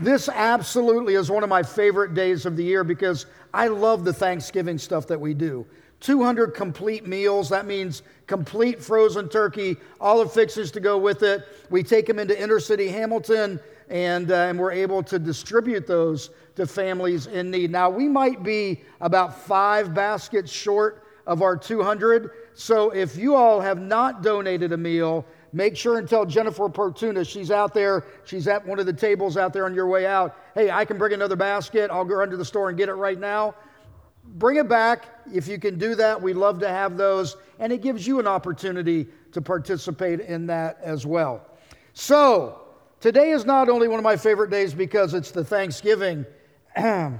This absolutely is one of my favorite days of the year because I love the Thanksgiving stuff that we do. 200 complete meals. That means complete frozen turkey, all the fixes to go with it. We take them into inner city Hamilton and, uh, and we're able to distribute those to families in need. Now, we might be about five baskets short of our 200. So if you all have not donated a meal, make sure and tell Jennifer Portuna, she's out there, she's at one of the tables out there on your way out. Hey, I can bring another basket. I'll go under the store and get it right now. Bring it back. If you can do that, We'd love to have those. And it gives you an opportunity to participate in that as well. So, today is not only one of my favorite days because it's the Thanksgiving uh,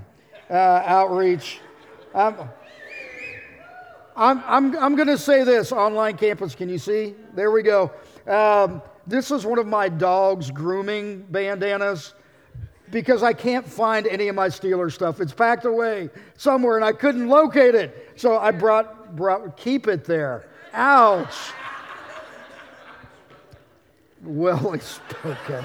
outreach. Um, I'm, I'm, I'm going to say this online campus, can you see? There we go. Um, this is one of my dog's grooming bandanas because I can't find any of my Steeler stuff. It's packed away somewhere and I couldn't locate it. So I brought, brought keep it there. Ouch. Well spoken.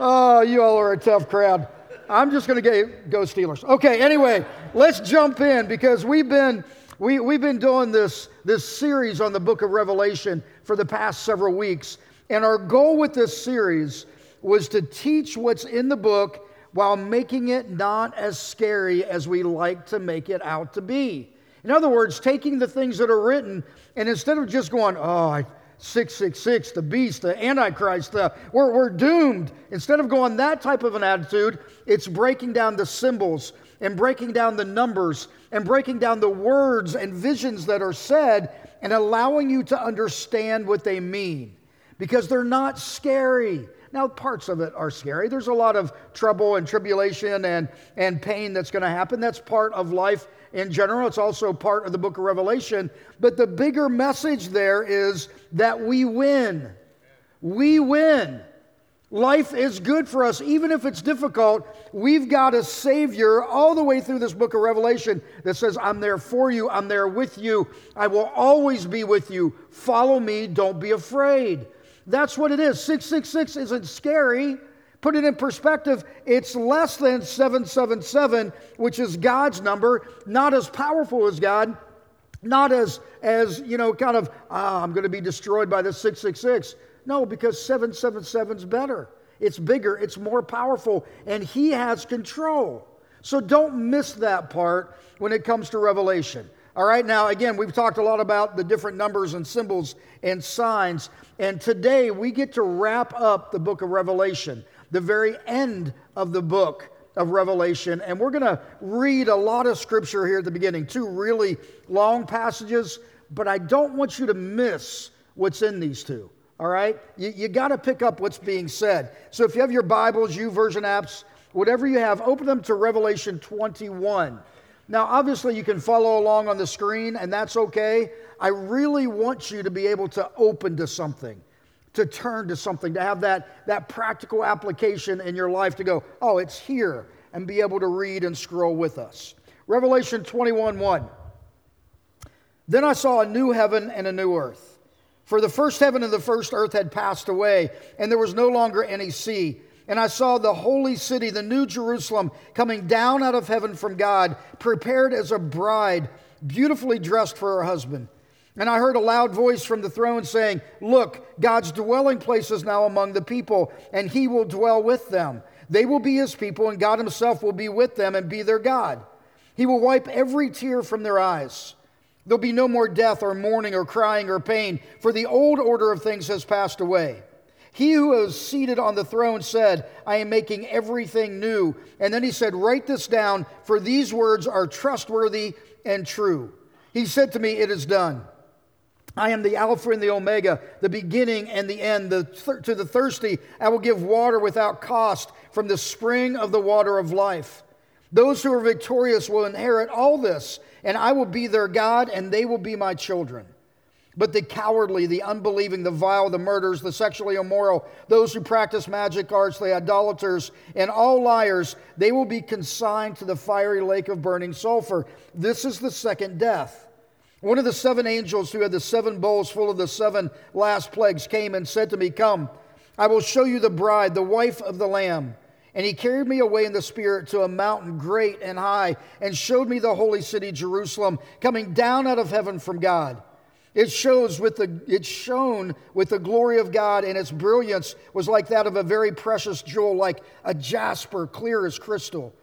Oh, you all are a tough crowd. I'm just going to go Steelers. Okay, anyway, let's jump in because we've been we, we've been doing this, this series on the book of Revelation for the past several weeks. And our goal with this series was to teach what's in the book while making it not as scary as we like to make it out to be. In other words, taking the things that are written and instead of just going, oh, 666, the beast, the antichrist, the, we're, we're doomed. Instead of going that type of an attitude, it's breaking down the symbols and breaking down the numbers and breaking down the words and visions that are said and allowing you to understand what they mean because they're not scary. Now, parts of it are scary. There's a lot of trouble and tribulation and, and pain that's going to happen. That's part of life in general. It's also part of the book of Revelation. But the bigger message there is that we win. We win. Life is good for us, even if it's difficult. We've got a Savior all the way through this book of Revelation that says, I'm there for you, I'm there with you, I will always be with you. Follow me, don't be afraid. That's what it is. 666 isn't scary. Put it in perspective, it's less than 777, which is God's number, not as powerful as God, not as, as you know, kind of, ah, I'm going to be destroyed by the 666. No, because 777 is better. It's bigger, it's more powerful, and He has control. So don't miss that part when it comes to Revelation. All right, now again, we've talked a lot about the different numbers and symbols and signs, and today we get to wrap up the book of Revelation, the very end of the book of Revelation, and we're going to read a lot of scripture here at the beginning, two really long passages, but I don't want you to miss what's in these two all right? You, you got to pick up what's being said. So if you have your Bibles, YouVersion apps, whatever you have, open them to Revelation 21. Now, obviously, you can follow along on the screen, and that's okay. I really want you to be able to open to something, to turn to something, to have that, that practical application in your life to go, oh, it's here, and be able to read and scroll with us. Revelation 21 1. Then I saw a new heaven and a new earth. For the first heaven and the first earth had passed away, and there was no longer any sea. And I saw the holy city, the new Jerusalem, coming down out of heaven from God, prepared as a bride, beautifully dressed for her husband. And I heard a loud voice from the throne saying, Look, God's dwelling place is now among the people, and he will dwell with them. They will be his people, and God himself will be with them and be their God. He will wipe every tear from their eyes. There'll be no more death or mourning or crying or pain, for the old order of things has passed away. He who is seated on the throne said, I am making everything new. And then he said, Write this down, for these words are trustworthy and true. He said to me, It is done. I am the Alpha and the Omega, the beginning and the end. The th- to the thirsty, I will give water without cost from the spring of the water of life. Those who are victorious will inherit all this and I will be their God, and they will be my children. But the cowardly, the unbelieving, the vile, the murderers, the sexually immoral, those who practice magic arts, the idolaters, and all liars, they will be consigned to the fiery lake of burning sulfur. This is the second death. One of the seven angels who had the seven bowls full of the seven last plagues came and said to me, Come, I will show you the bride, the wife of the Lamb. And he carried me away in the Spirit to a mountain great and high, and showed me the holy city, Jerusalem, coming down out of heaven from God. It shows with the it shone with the glory of God, and its brilliance was like that of a very precious jewel, like a jasper, clear as crystal.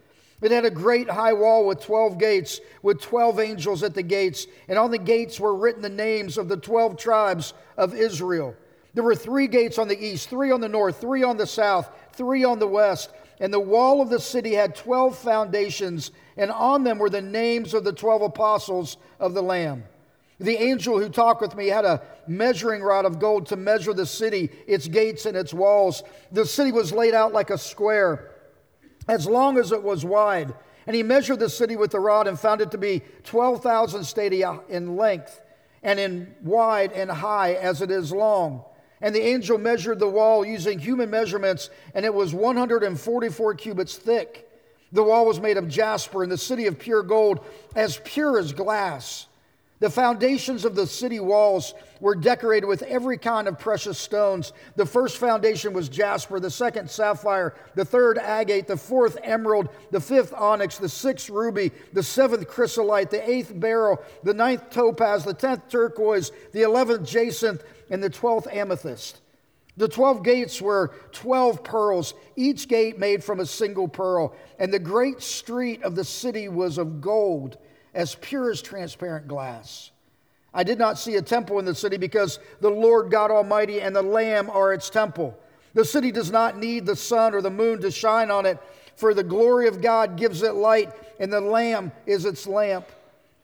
It had a great high wall with 12 gates, with 12 angels at the gates, and on the gates were written the names of the 12 tribes of Israel. There were three gates on the east, three on the north, three on the south, three on the west. And the wall of the city had 12 foundations, and on them were the names of the 12 apostles of the Lamb. The angel who talked with me had a measuring rod of gold to measure the city, its gates, and its walls. The city was laid out like a square, as long as it was wide. And he measured the city with the rod and found it to be 12,000 stadia in length, and in wide and high as it is long. And the angel measured the wall using human measurements, and it was 144 cubits thick. The wall was made of jasper, and the city of pure gold, as pure as glass. The foundations of the city walls were decorated with every kind of precious stones. The first foundation was jasper, the second sapphire, the third agate, the fourth emerald, the fifth onyx, the sixth ruby, the seventh chrysolite, the eighth beryl, the ninth topaz, the tenth turquoise, the eleventh jacinth, and the twelfth amethyst. The 12 gates were 12 pearls, each gate made from a single pearl. And the great street of the city was of gold, as pure as transparent glass. I did not see a temple in the city because the Lord God Almighty and the Lamb are its temple. The city does not need the sun or the moon to shine on it, for the glory of God gives it light, and the Lamb is its lamp.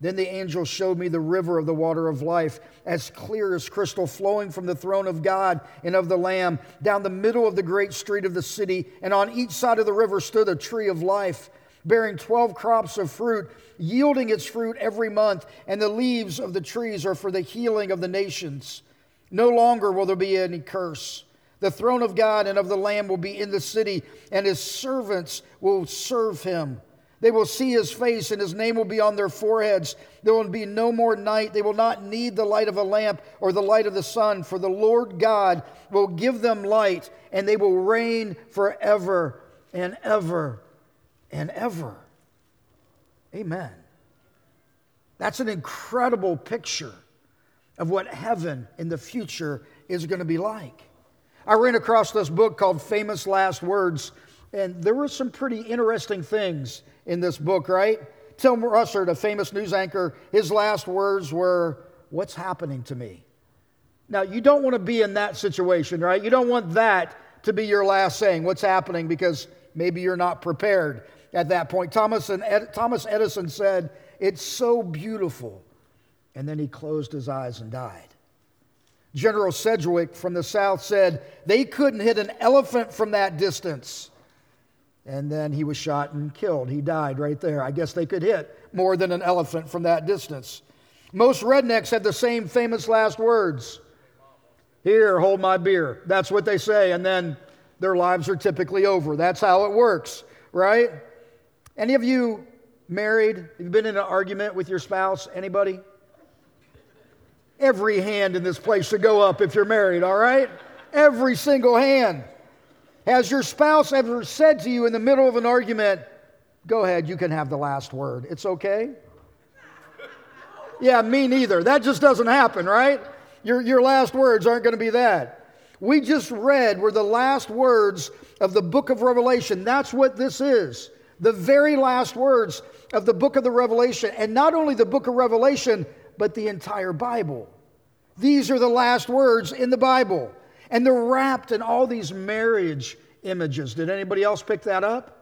Then the angel showed me the river of the water of life, as clear as crystal, flowing from the throne of God and of the Lamb down the middle of the great street of the city. And on each side of the river stood a tree of life, bearing 12 crops of fruit, yielding its fruit every month. And the leaves of the trees are for the healing of the nations. No longer will there be any curse. The throne of God and of the Lamb will be in the city, and his servants will serve him. They will see his face, and his name will be on their foreheads. There will be no more night. They will not need the light of a lamp or the light of the sun, for the Lord God will give them light, and they will reign forever and ever and ever. Amen. That's an incredible picture of what heaven in the future is going to be like. I ran across this book called Famous Last Words, and there were some pretty interesting things in this book, right? Tim Russert, a famous news anchor, his last words were, What's happening to me? Now, you don't want to be in that situation, right? You don't want that to be your last saying, What's happening? Because maybe you're not prepared at that point. Thomas, and Ed, Thomas Edison said, It's so beautiful. And then he closed his eyes and died. General Sedgwick from the South said, They couldn't hit an elephant from that distance. And then he was shot and killed. He died right there. I guess they could hit more than an elephant from that distance. Most rednecks have the same famous last words Here, hold my beer. That's what they say. And then their lives are typically over. That's how it works, right? Any of you married? Have you been in an argument with your spouse? Anybody? Every hand in this place should go up if you're married, all right? Every single hand. Has your spouse ever said to you in the middle of an argument, Go ahead, you can have the last word? It's okay? Yeah, me neither. That just doesn't happen, right? Your, your last words aren't going to be that. We just read were the last words of the book of Revelation. That's what this is. The very last words of the book of the Revelation. And not only the book of Revelation, but the entire Bible. These are the last words in the Bible. And they're wrapped in all these marriage images. Did anybody else pick that up?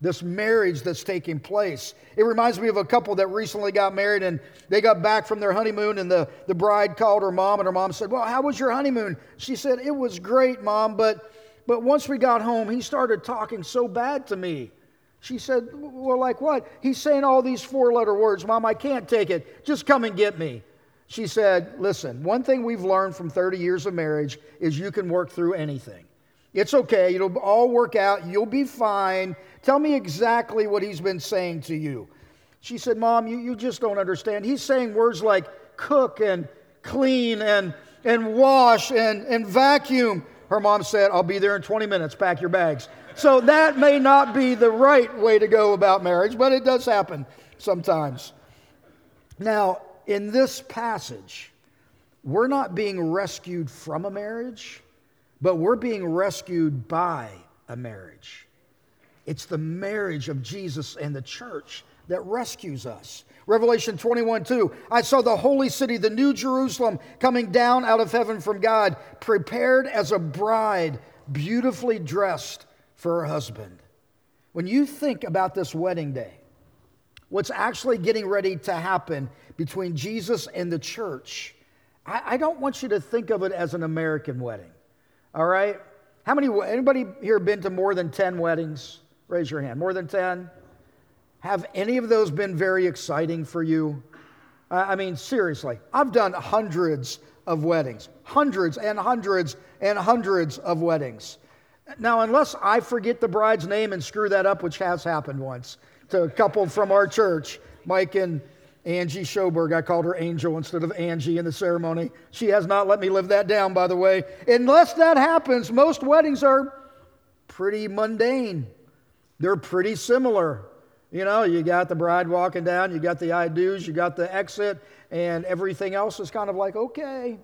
This marriage that's taking place. It reminds me of a couple that recently got married and they got back from their honeymoon, and the, the bride called her mom, and her mom said, Well, how was your honeymoon? She said, It was great, mom, but, but once we got home, he started talking so bad to me. She said, Well, like what? He's saying all these four letter words. Mom, I can't take it. Just come and get me. She said, Listen, one thing we've learned from 30 years of marriage is you can work through anything. It's okay. It'll all work out. You'll be fine. Tell me exactly what he's been saying to you. She said, Mom, you, you just don't understand. He's saying words like cook and clean and, and wash and, and vacuum. Her mom said, I'll be there in 20 minutes. Pack your bags. So that may not be the right way to go about marriage, but it does happen sometimes. Now, in this passage, we're not being rescued from a marriage but we're being rescued by a marriage. It's the marriage of Jesus and the church that rescues us. Revelation 21 2. I saw the holy city, the new Jerusalem, coming down out of heaven from God, prepared as a bride, beautifully dressed for her husband. When you think about this wedding day, what's actually getting ready to happen between Jesus and the church, I, I don't want you to think of it as an American wedding. All right? How many, anybody here been to more than 10 weddings? Raise your hand. More than 10? Have any of those been very exciting for you? I mean, seriously, I've done hundreds of weddings, hundreds and hundreds and hundreds of weddings. Now, unless I forget the bride's name and screw that up, which has happened once to a couple from our church, Mike and Angie Schoberg. I called her Angel instead of Angie in the ceremony. She has not let me live that down, by the way. Unless that happens, most weddings are pretty mundane. They're pretty similar. You know, you got the bride walking down, you got the I do's, you got the exit, and everything else is kind of like, okay,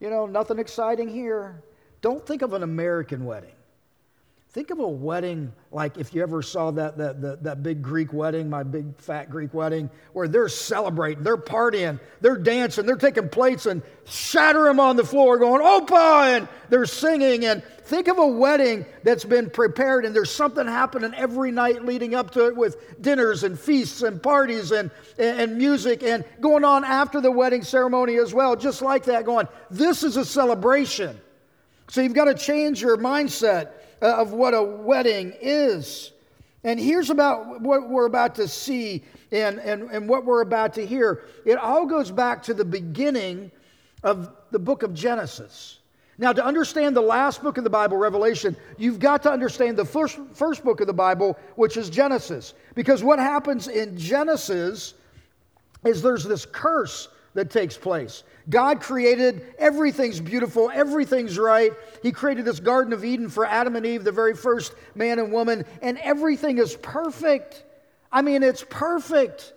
you know, nothing exciting here. Don't think of an American wedding. Think of a wedding like if you ever saw that, that, that, that, big Greek wedding, my big fat Greek wedding, where they're celebrating, they're partying, they're dancing, they're taking plates and shatter them on the floor, going, Opa! And they're singing. And think of a wedding that's been prepared and there's something happening every night leading up to it with dinners and feasts and parties and, and music and going on after the wedding ceremony as well, just like that, going, This is a celebration. So you've got to change your mindset Uh, of what a wedding is. And here's about what we're about to see and, and, and what we're about to hear. It all goes back to the beginning of the book of Genesis. Now, to understand the last book of the Bible, Revelation, you've got to understand the first, first book of the Bible, which is Genesis. Because what happens in Genesis is there's this curse that takes place. God created, everything's beautiful, everything's right. He created this Garden of Eden for Adam and Eve, the very first man and woman, and everything is perfect. I mean, it's perfect.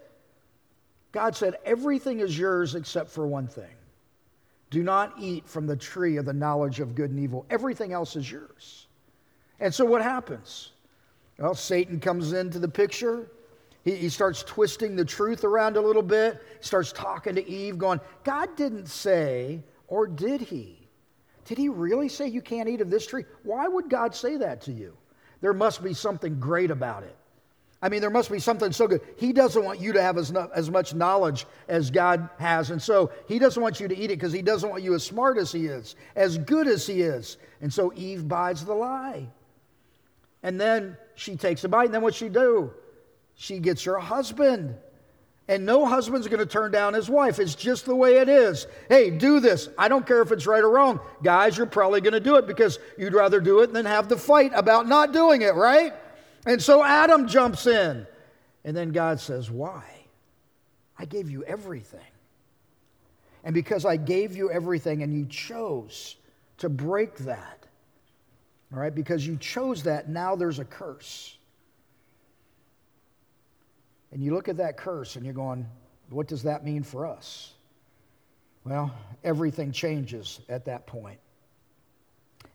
God said, Everything is yours except for one thing. Do not eat from the tree of the knowledge of good and evil. Everything else is yours. And so what happens? Well, Satan comes into the picture. He, he starts twisting the truth around a little bit, he starts talking to Eve, going, God didn't say, or did he? Did he really say you can't eat of this tree? Why would God say that to you? There must be something great about it. I mean, there must be something so good. He doesn't want you to have as, as much knowledge as God has. And so he doesn't want you to eat it because he doesn't want you as smart as he is, as good as he is. And so Eve buys the lie. And then she takes a bite. And then what she do? She gets her husband. And no husband's going to turn down his wife. It's just the way it is. Hey, do this. I don't care if it's right or wrong. Guys, you're probably going to do it because you'd rather do it than have the fight about not doing it, right? And so Adam jumps in. And then God says, Why? I gave you everything. And because I gave you everything and you chose to break that, all right, because you chose that, now there's a curse. And you look at that curse and you're going, what does that mean for us? Well, everything changes at that point.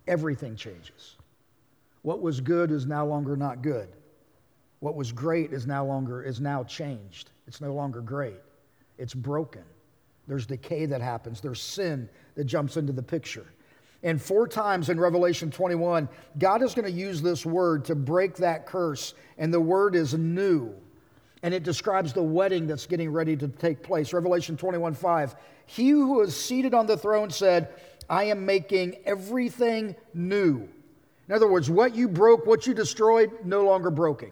Everything changes. What was good is now longer not good. What was great is now longer is now changed. It's no longer great. It's broken. There's decay that happens. There's sin that jumps into the picture. And four times in Revelation 21, God is going to use this word to break that curse, and the word is new and it describes the wedding that's getting ready to take place. Revelation 21 5. He who is seated on the throne said, I am making everything new. In other words, what you broke, what you destroyed, no longer broken.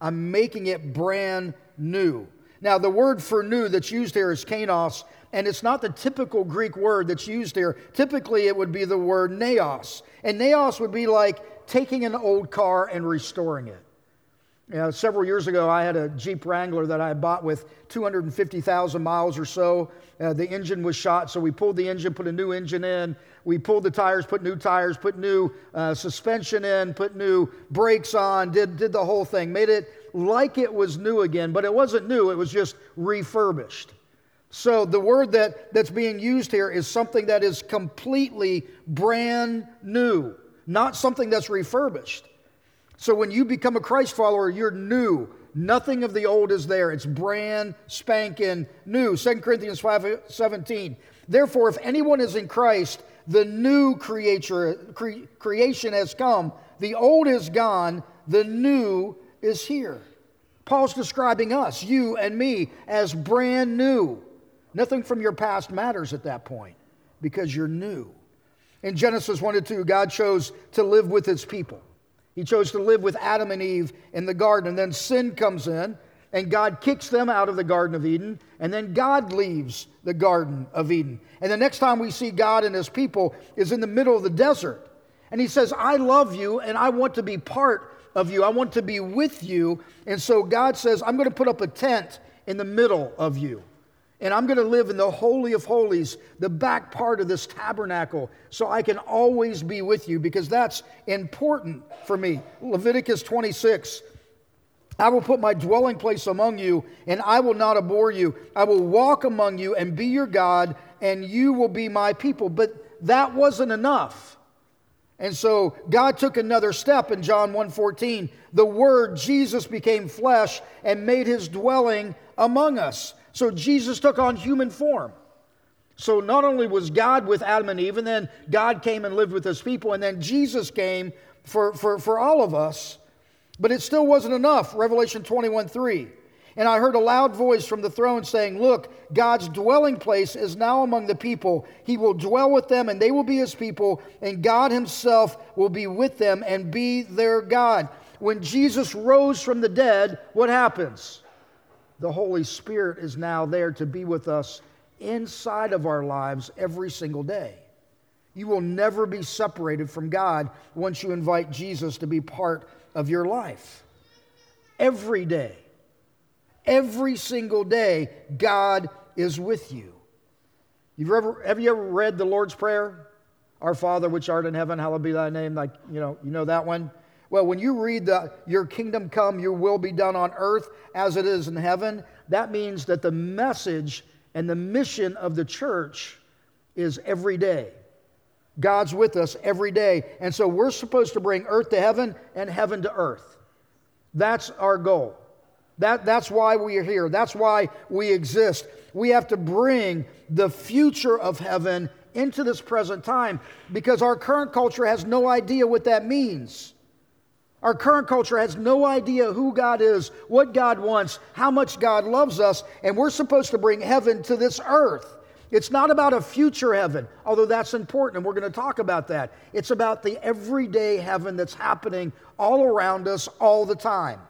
I'm making it brand new. Now, the word for new that's used here is kainos, and it's not the typical Greek word that's used here. Typically, it would be the word naos. And naos would be like taking an old car and restoring it. You know, several years ago, I had a Jeep Wrangler that I bought with 250,000 miles or so. Uh, the engine was shot, so we pulled the engine, put a new engine in. We pulled the tires, put new tires, put new uh, suspension in, put new brakes on, did, did the whole thing, made it like it was new again, but it wasn't new, it was just refurbished. So the word that, that's being used here is something that is completely brand new, not something that's refurbished. So when you become a Christ follower, you're new. Nothing of the old is there. It's brand spanking new. 2 Corinthians 5 17. Therefore, if anyone is in Christ, the new creature, cre- creation has come. The old is gone. The new is here. Paul's describing us, you and me, as brand new. Nothing from your past matters at that point because you're new. In Genesis 1 and 2, God chose to live with his people. He chose to live with Adam and Eve in the garden. And then sin comes in, and God kicks them out of the Garden of Eden. And then God leaves the Garden of Eden. And the next time we see God and his people is in the middle of the desert. And he says, I love you, and I want to be part of you. I want to be with you. And so God says, I'm going to put up a tent in the middle of you. And I'm going to live in the Holy of Holies, the back part of this tabernacle, so I can always be with you because that's important for me. Leviticus 26 I will put my dwelling place among you, and I will not abhor you. I will walk among you and be your God, and you will be my people. But that wasn't enough. And so God took another step in John 1:14. The word Jesus became flesh and made his dwelling among us. So Jesus took on human form. So not only was God with Adam and Eve, and then God came and lived with his people, and then Jesus came for, for, for all of us, but it still wasn't enough. Revelation 21 3. And I heard a loud voice from the throne saying, Look, God's dwelling place is now among the people. He will dwell with them, and they will be his people, and God himself will be with them and be their God. When Jesus rose from the dead, what happens? The Holy Spirit is now there to be with us inside of our lives every single day. You will never be separated from God once you invite Jesus to be part of your life. Every day, every single day, God is with you. You've ever, have you ever read the Lord's Prayer? Our Father which art in heaven, hallowed be thy name. Like, you know, you know that one? Well, when you read the your kingdom come, your will be done on earth as it is in heaven, that means that the message and the mission of the church is every day. God's with us every day. And so we're supposed to bring earth to heaven and heaven to earth. That's our goal. That, that's why we are here. That's why we exist. We have to bring the future of heaven into this present time because our current culture has no idea what that means. Our current culture has no idea who God is, what God wants, how much God loves us, and we're supposed to bring heaven to this earth. It's not about a future heaven, although that's important, and we're going to talk about that. It's about the everyday heaven that's happening all around us all the time.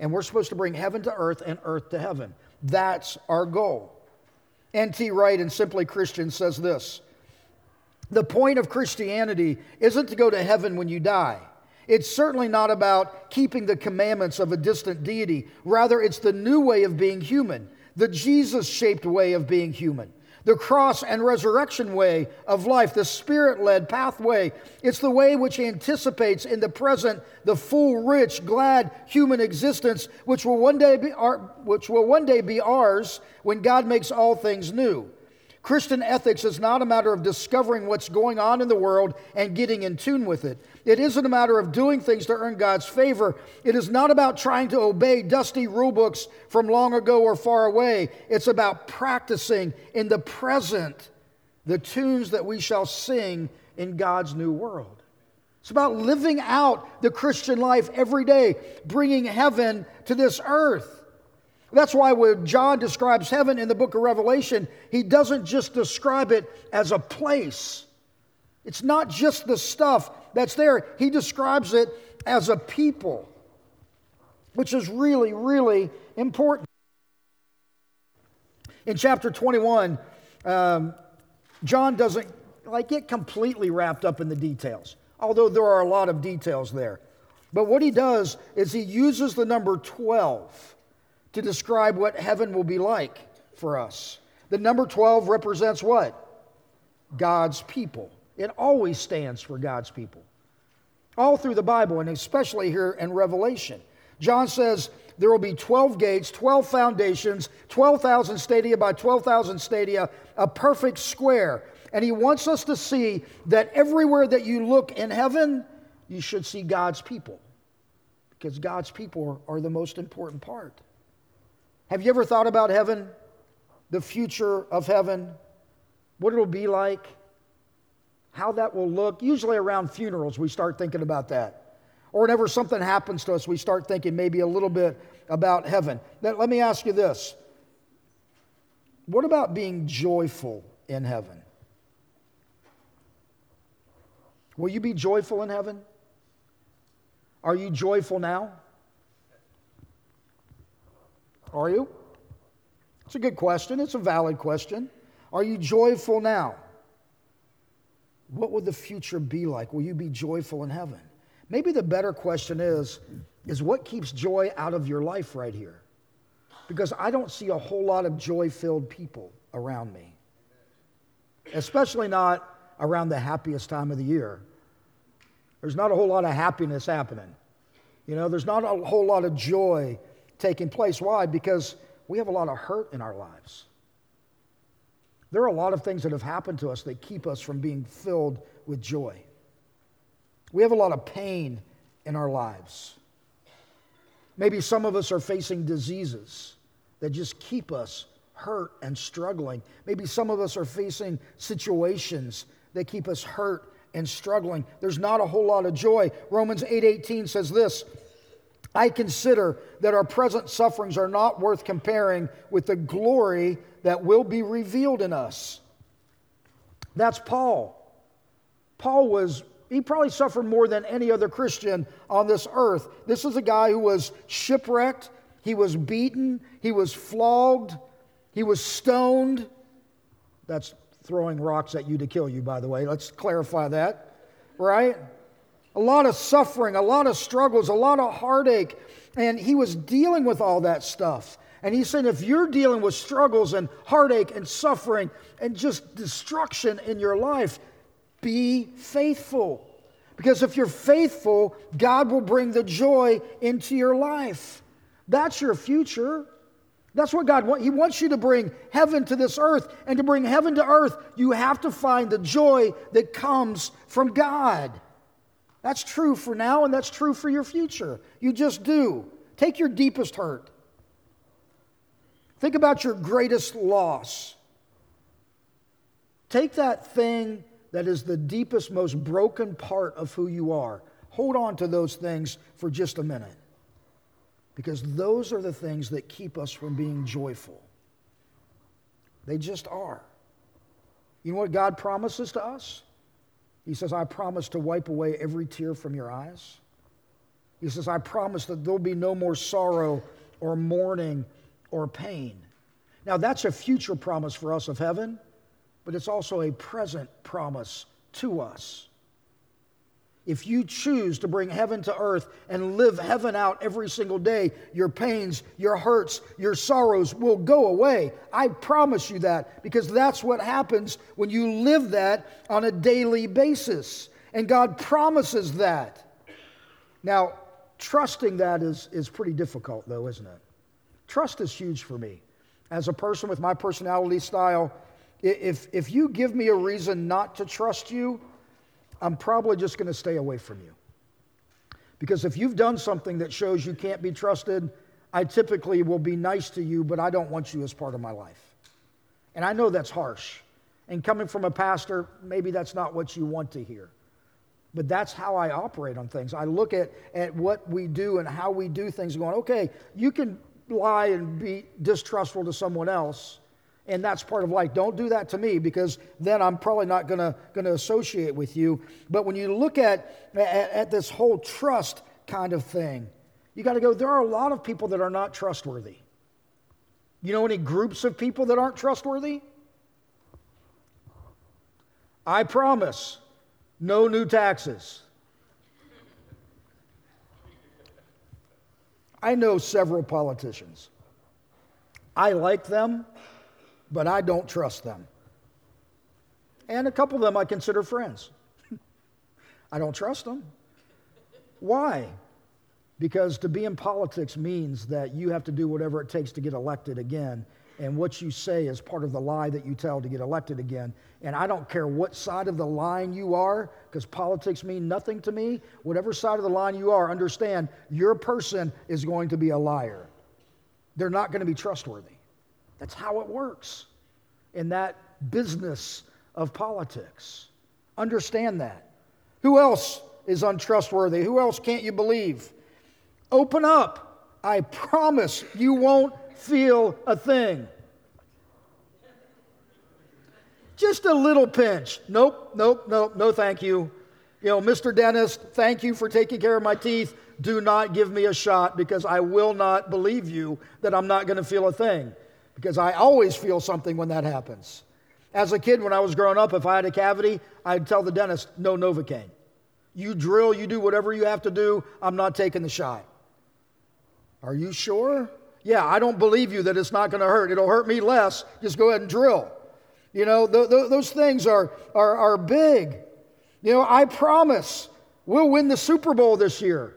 And we're supposed to bring heaven to earth and earth to heaven. That's our goal. N.T. Wright in Simply Christian says this The point of Christianity isn't to go to heaven when you die. It's certainly not about keeping the commandments of a distant deity. Rather, it's the new way of being human, the Jesus shaped way of being human, the cross and resurrection way of life, the spirit led pathway. It's the way which anticipates in the present the full, rich, glad human existence which will one day be, our, which will one day be ours when God makes all things new. Christian ethics is not a matter of discovering what's going on in the world and getting in tune with it. It isn't a matter of doing things to earn God's favor. It is not about trying to obey dusty rule books from long ago or far away. It's about practicing in the present the tunes that we shall sing in God's new world. It's about living out the Christian life every day, bringing heaven to this earth. That's why when John describes heaven in the book of Revelation, he doesn't just describe it as a place. It's not just the stuff that's there, he describes it as a people. which is really, really important. In chapter 21, um, John doesn't like get completely wrapped up in the details, although there are a lot of details there. But what he does is he uses the number 12 to describe what heaven will be like for us. The number 12 represents what? God's people. It always stands for God's people. All through the Bible, and especially here in Revelation. John says there will be 12 gates, 12 foundations, 12,000 stadia by 12,000 stadia, a perfect square. And he wants us to see that everywhere that you look in heaven, you should see God's people. Because God's people are, the most important part. Have you ever thought about heaven? The future of heaven? What it'll be like? How that will look? Usually around funerals, we start thinking about that. Or whenever something happens to us, we start thinking maybe a little bit about heaven. Now, let me ask you this What about being joyful in heaven? Will you be joyful in heaven? Are you joyful now? Are you? It's a good question. It's a valid question. Are you joyful now? What will the future be like? Will you be joyful in heaven? Maybe the better question is is what keeps joy out of your life right here? Because I don't see a whole lot of joy-filled people around me. Especially not around the happiest time of the year. There's not a whole lot of happiness happening. You know, there's not a whole lot of joy taking place. Why? Because we have a lot of hurt in our lives. There are a lot of things that have happened to us that keep us from being filled with joy. We have a lot of pain in our lives. Maybe some of us are facing diseases that just keep us hurt and struggling. Maybe some of us are facing situations that keep us hurt and struggling. There's not a whole lot of joy. Romans 8:18 says this, I consider that our present sufferings are not worth comparing with the glory that will be revealed in us. That's Paul. Paul was, he probably suffered more than any other Christian on this earth. This is a guy who was shipwrecked, he was beaten, he was flogged, he was stoned. That's throwing rocks at you to kill you, by the way. Let's clarify that, right? A lot of suffering, a lot of struggles, a lot of heartache. And he was dealing with all that stuff. And he said, if you're dealing with struggles and heartache and suffering and just destruction in your life, be faithful. Because if you're faithful, God will bring the joy into your life. That's your future. That's what God wants. He wants you to bring heaven to this earth. And to bring heaven to earth, you have to find the joy that comes from God. That's true for now, and that's true for your future. You just do. Take your deepest hurt. Think about your greatest loss. Take that thing that is the deepest, most broken part of who you are. Hold on to those things for just a minute because those are the things that keep us from being joyful. They just are. You know what God promises to us? He says, I promise to wipe away every tear from your eyes. He says, I promise that there'll be no more sorrow or mourning or pain. Now, that's a future promise for us of heaven, but it's also a present promise to us. If you choose to bring heaven to earth and live heaven out every single day, your pains, your hurts, your sorrows will go away. I promise you that because that's what happens when you live that on a daily basis. And God promises that. Now, trusting that is, is pretty difficult, though, isn't it? Trust is huge for me. As a person with my personality style, if, if you give me a reason not to trust you, I'm probably just going to stay away from you. Because if you've done something that shows you can't be trusted, I typically will be nice to you, but I don't want you as part of my life. And I know that's harsh. And coming from a pastor, maybe that's not what you want to hear. But that's how I operate on things. I look at, at what we do and how we do things, going, okay, you can lie and be distrustful to someone else, and that's part of life. Don't do that to me because then I'm probably not to gonna associate with you. But when you look at, at, at this whole trust kind of thing, You got to go, there are a lot of people that are not trustworthy. You know any groups of people that aren't trustworthy? I promise no new taxes. I know several politicians. I like them, but I don't trust them. And a couple of them I consider friends. I don't trust them. Why? Because to be in politics means that you have to do whatever it takes to get elected again. And what you say is part of the lie that you tell to get elected again. And I don't care what side of the line you are, because politics mean nothing to me. Whatever side of the line you are, understand your person is going to be a liar. They're not going to be trustworthy. That's how it works in that business of politics. Understand that. Who else is untrustworthy? Who else can't you believe? Open up. I promise you won't feel a thing. Just a little pinch. Nope, nope, nope, no thank you. You know, Mr. Dentist, thank you for taking care of my teeth. Do not give me a shot because I will not believe you that I'm not going to feel a thing because I always feel something when that happens. As a kid, when I was growing up, if I had a cavity, I'd tell the dentist, no Novocaine. You drill, you do whatever you have to do, I'm not taking the shot. Are you sure? Yeah, I don't believe you that it's not going to hurt. It'll hurt me less. Just go ahead and drill. You know, th- th- those things are, are, are big. You know, I promise we'll win the Super Bowl this year.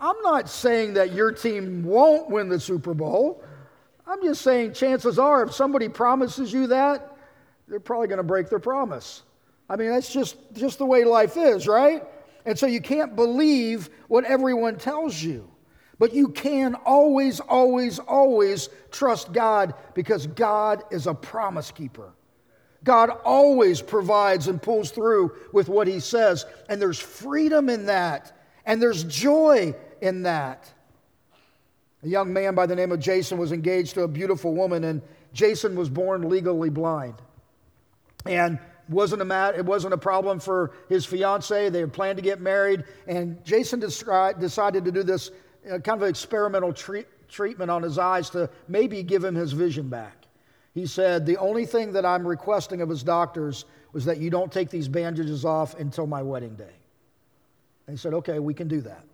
I'm not saying that your team won't win the Super Bowl. I'm just saying, chances are, if somebody promises you that, they're probably going to break their promise. I mean, that's just, just the way life is, right? And so you can't believe what everyone tells you. But you can always, always, always trust God because God is a promise keeper. God always provides and pulls through with what He says. And there's freedom in that, and there's joy in that. A young man by the name of Jason was engaged to a beautiful woman, and Jason was born legally blind. And wasn't a mat, it wasn't a problem for his fiance. They had planned to get married, and Jason decided to do this uh, kind of experimental treat, treatment on his eyes to maybe give him his vision back. He said, The only thing that I'm requesting of his doctors was that you don't take these bandages off until my wedding day. And he said, Okay, we can do that.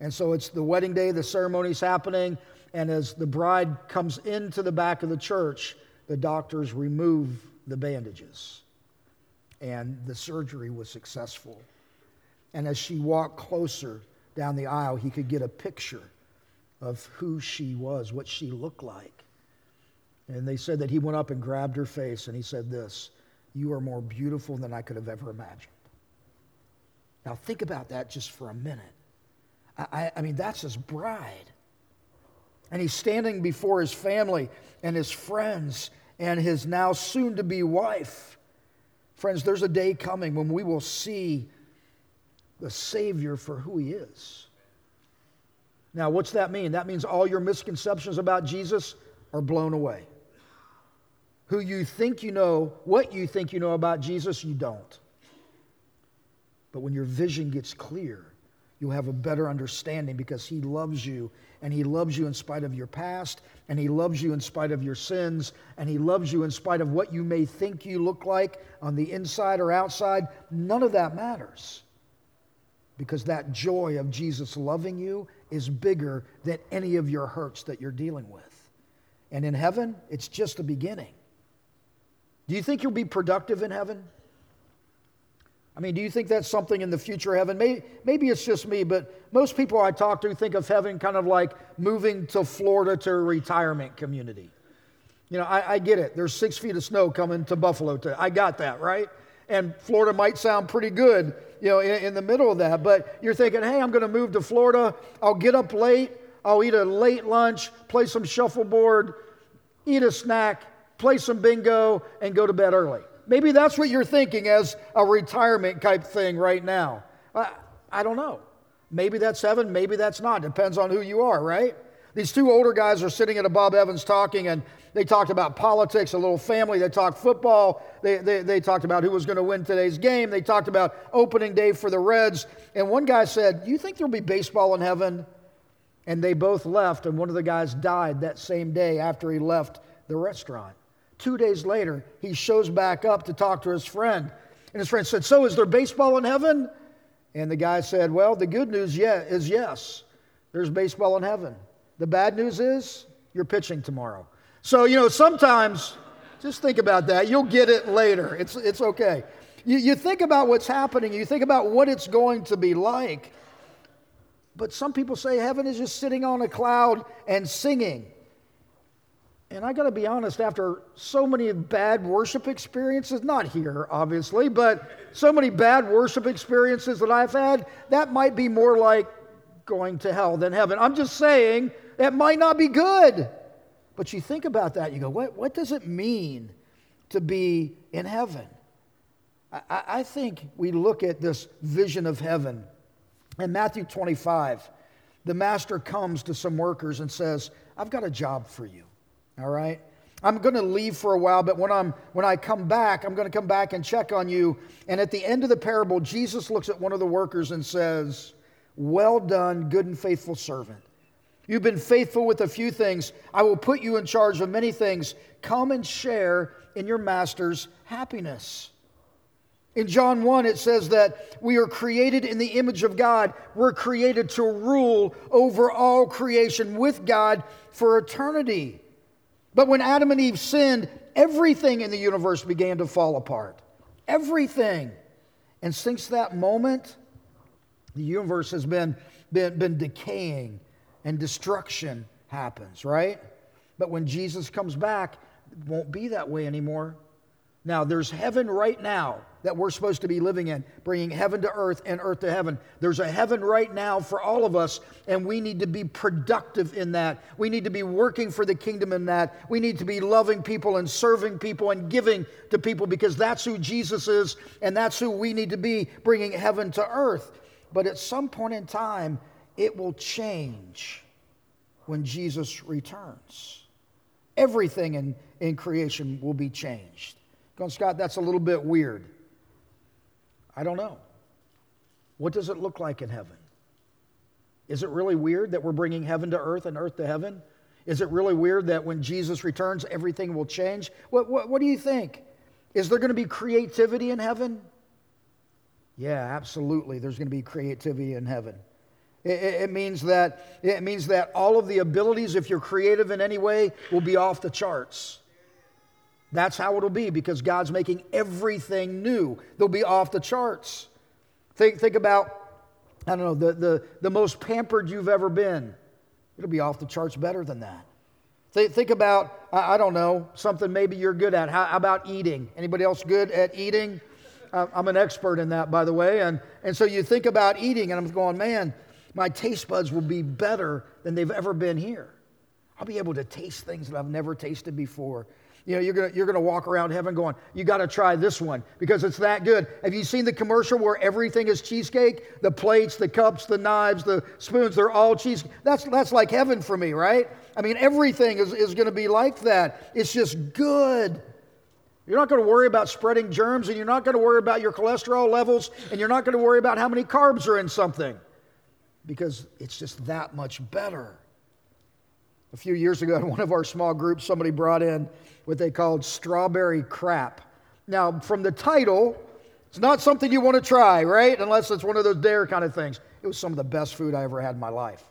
And so it's the wedding day, the ceremony's happening, and as the bride comes into the back of the church, the doctors remove the bandages. And the surgery was successful. And as she walked closer down the aisle, he could get a picture of who she was, what she looked like. And they said that he went up and grabbed her face and he said, This, you are more beautiful than I could have ever imagined. Now, think about that just for a minute. I, I mean, that's his bride. And he's standing before his family and his friends and his now soon to be wife. Friends, there's a day coming when we will see the Savior for who he is. Now, what's that mean? That means all your misconceptions about Jesus are blown away. Who you think you know, what you think you know about Jesus, you don't. But when your vision gets clear, you'll have a better understanding because He loves you, and He loves you in spite of your past, and He loves you in spite of your sins, and He loves you in spite of what you may think you look like on the inside or outside. None of that matters because that joy of Jesus loving you is bigger than any of your hurts that you're dealing with. And in heaven, it's just a beginning. Do you think you'll be productive in heaven? I mean, do you think that's something in the future heaven? Maybe, maybe it's just me, but most people I talk to think of heaven kind of like moving to Florida to a retirement community. You know, I, I get it. There's six feet of snow coming to Buffalo. To, I got that, right? And Florida might sound pretty good, you know, in, in the middle of that. But you're thinking, hey, I'm going to move to Florida. I'll get up late. I'll eat a late lunch, play some shuffleboard, eat a snack, play some bingo, and go to bed early. Maybe that's what you're thinking as a retirement type thing right now. I, I don't know. Maybe that's heaven, maybe that's not. Depends on who you are, right? These two older guys are sitting at a Bob Evans talking, and they talked about politics, a little family. They talked football. They, they, they talked about who was going to win today's game. They talked about opening day for the Reds. And one guy said, Do you think there'll be baseball in heaven? And they both left, and one of the guys died that same day after he left the restaurant. Two days later, he shows back up to talk to his friend. And his friend said, So is there baseball in heaven? And the guy said, Well, the good news yeah, is yes, there's baseball in heaven. The bad news is you're pitching tomorrow. So, you know, sometimes just think about that. You'll get it later. It's, it's okay. You, you think about what's happening, you think about what it's going to be like. But some people say heaven is just sitting on a cloud and singing. And I got to be honest, after so many bad worship experiences, not here, obviously, but so many bad worship experiences that I've had, that might be more like going to hell than heaven. I'm just saying that might not be good. But you think about that, you go, what, what does it mean to be in heaven? I, I think we look at this vision of heaven. In Matthew 25, the master comes to some workers and says, I've got a job for you. All right? I'm going to leave for a while, but when, I'm, when I come back, I'm going to come back and check on you. And at the end of the parable, Jesus looks at one of the workers and says, Well done, good and faithful servant. You've been faithful with a few things. I will put you in charge of many things. Come and share in your master's happiness. In John 1, it says that we are created in the image of God. We're created to rule over all creation with God for eternity. But when Adam and Eve sinned, everything in the universe began to fall apart. Everything. And since that moment, the universe has been, been, been decaying and destruction happens, right? But when Jesus comes back, it won't be that way anymore. Now, there's heaven right now that we're supposed to be living in, bringing heaven to earth and earth to heaven. There's a heaven right now for all of us, and we need to be productive in that. We need to be working for the kingdom in that. We need to be loving people and serving people and giving to people because that's who Jesus is, and that's who we need to be, bringing heaven to earth. But at some point in time, it will change when Jesus returns. Everything in, in creation will be changed. Going, Scott, that's a little bit weird. I don't know. What does it look like in heaven? Is it really weird that we're bringing heaven to earth and earth to heaven? Is it really weird that when Jesus returns, everything will change? What, what, what do you think? Is there going to be creativity in heaven? Yeah, absolutely. There's going to be creativity in heaven. It, it, means that, it means that all of the abilities, if you're creative in any way, will be off the charts. That's how it'll be because God's making everything new. They'll be off the charts. Think, think about, I don't know, the, the, the most pampered you've ever been. It'll be off the charts better than that. Think, think about, I, I don't know, something maybe you're good at. How, how about eating? Anybody else good at eating? I'm an expert in that, by the way. And, and so you think about eating, and I'm going, man, my taste buds will be better than they've ever been here. I'll be able to taste things that I've never tasted before. You know, you're gonna, you're gonna walk around heaven going, you gotta try this one because it's that good. Have you seen the commercial where everything is cheesecake? The plates, the cups, the knives, the spoons, they're all cheese. That's, that's like heaven for me, right? I mean, everything is, is gonna be like that. It's just good. You're not going to worry about spreading germs, and you're not going to worry about your cholesterol levels, and you're not going to worry about how many carbs are in something because it's just that much better. A few years ago, in one of our small groups, somebody brought in what they called strawberry crap. Now, from the title, it's not something you want to try, right? Unless it's one of those dare kind of things. It was some of the best food I ever had in my life.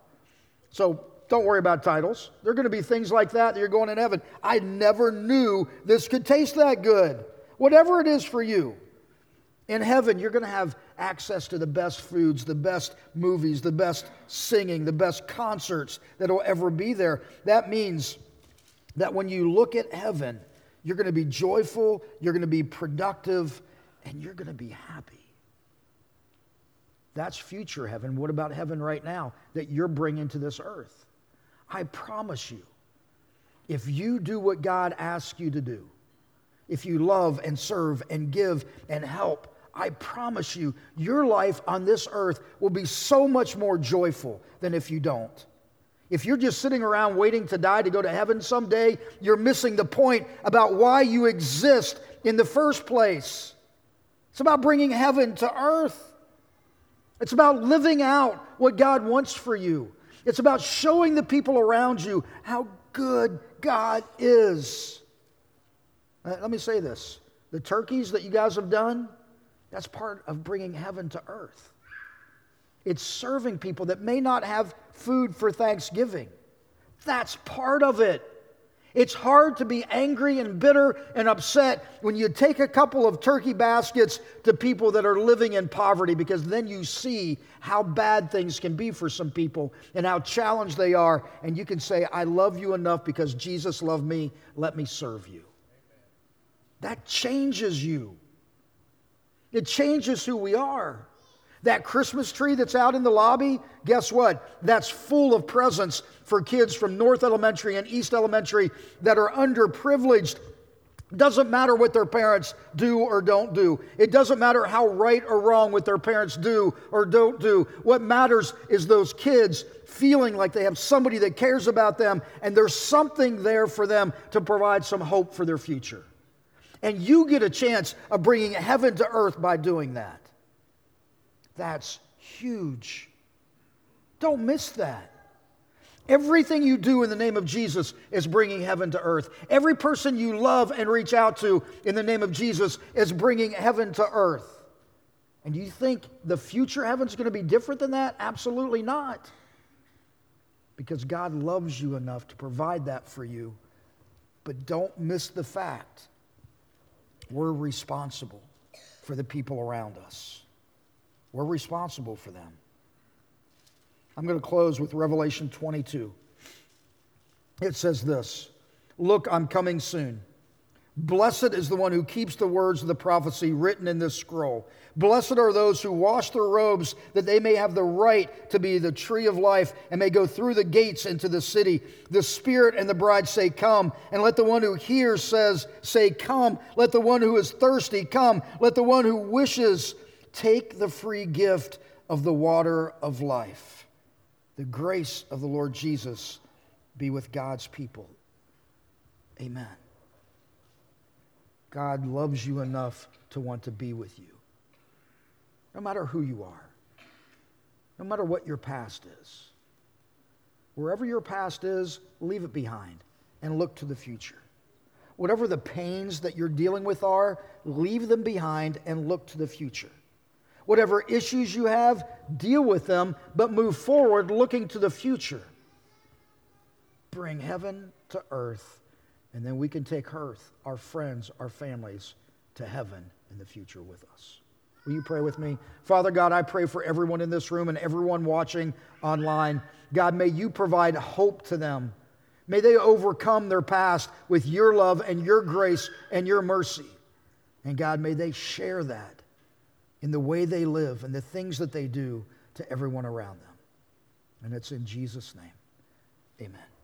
So don't worry about titles. There are going to be things like that that you're going in heaven. I never knew this could taste that good. Whatever it is for you, in heaven, you're going to have access to the best foods, the best movies, the best singing, the best concerts that will ever be there. That means that when you look at heaven, you're going to be joyful, you're going to be productive, and you're going to be happy. That's future heaven. What about heaven right now that you're bringing to this earth? I promise you, if you do what God asks you to do, if you love and serve and give and help, I promise you, your life on this earth will be so much more joyful than if you don't. If you're just sitting around waiting to die to go to heaven someday, you're missing the point about why you exist in the first place. It's about bringing heaven to earth. It's about living out what God wants for you. It's about showing the people around you how good God is. Uh, let me say this the turkeys that you guys have done, that's part of bringing heaven to earth. It's serving people that may not have food for Thanksgiving. That's part of it. It's hard to be angry and bitter and upset when you take a couple of turkey baskets to people that are living in poverty because then you see how bad things can be for some people and how challenged they are. And you can say, I love you enough because Jesus loved me. Let me serve you. That changes you, it changes who we are. That Christmas tree that's out in the lobby, guess what? That's full of presents for kids from North Elementary and East Elementary that are underprivileged. Doesn't matter what their parents do or don't do. It doesn't matter how right or wrong what their parents do or don't do. What matters is those kids feeling like they have somebody that cares about them and there's something there for them to provide some hope for their future. And you get a chance of bringing heaven to earth by doing that. That's huge. Don't miss that. Everything you do in the name of Jesus is bringing heaven to earth. Every person you love and reach out to in the name of Jesus is bringing heaven to earth. And you think the future heaven's going to be different than that? Absolutely not. Because God loves you enough to provide that for you. But don't miss the fact we're responsible for the people around us. We're responsible for them. I'm going to close with Revelation 22. It says this Look, I'm coming soon. Blessed is the one who keeps the words of the prophecy written in this scroll. Blessed are those who wash their robes that they may have the right to be the tree of life and may go through the gates into the city. The Spirit and the bride say, Come. And let the one who hears says, Say, Come. Let the one who is thirsty come. Let the one who wishes Take the free gift of the water of life. The grace of the Lord Jesus be with God's people. Amen. God loves you enough to want to be with you. No matter who you are, no matter what your past is. Wherever your past is, leave it behind and look to the future. Whatever the pains that you're dealing with are, leave them behind and look to the future. Whatever issues you have, deal with them, but move forward looking to the future. Bring heaven to earth, and then we can take earth, our friends, our families, to heaven in the future with us. Will you pray with me? Father God, I pray for everyone in this room and everyone watching online. God, may you provide hope to them. May they overcome their past with your love and your grace and your mercy. And God, may they share that in the way they live and the things that they do to everyone around them. And it's in Jesus' name. Amen.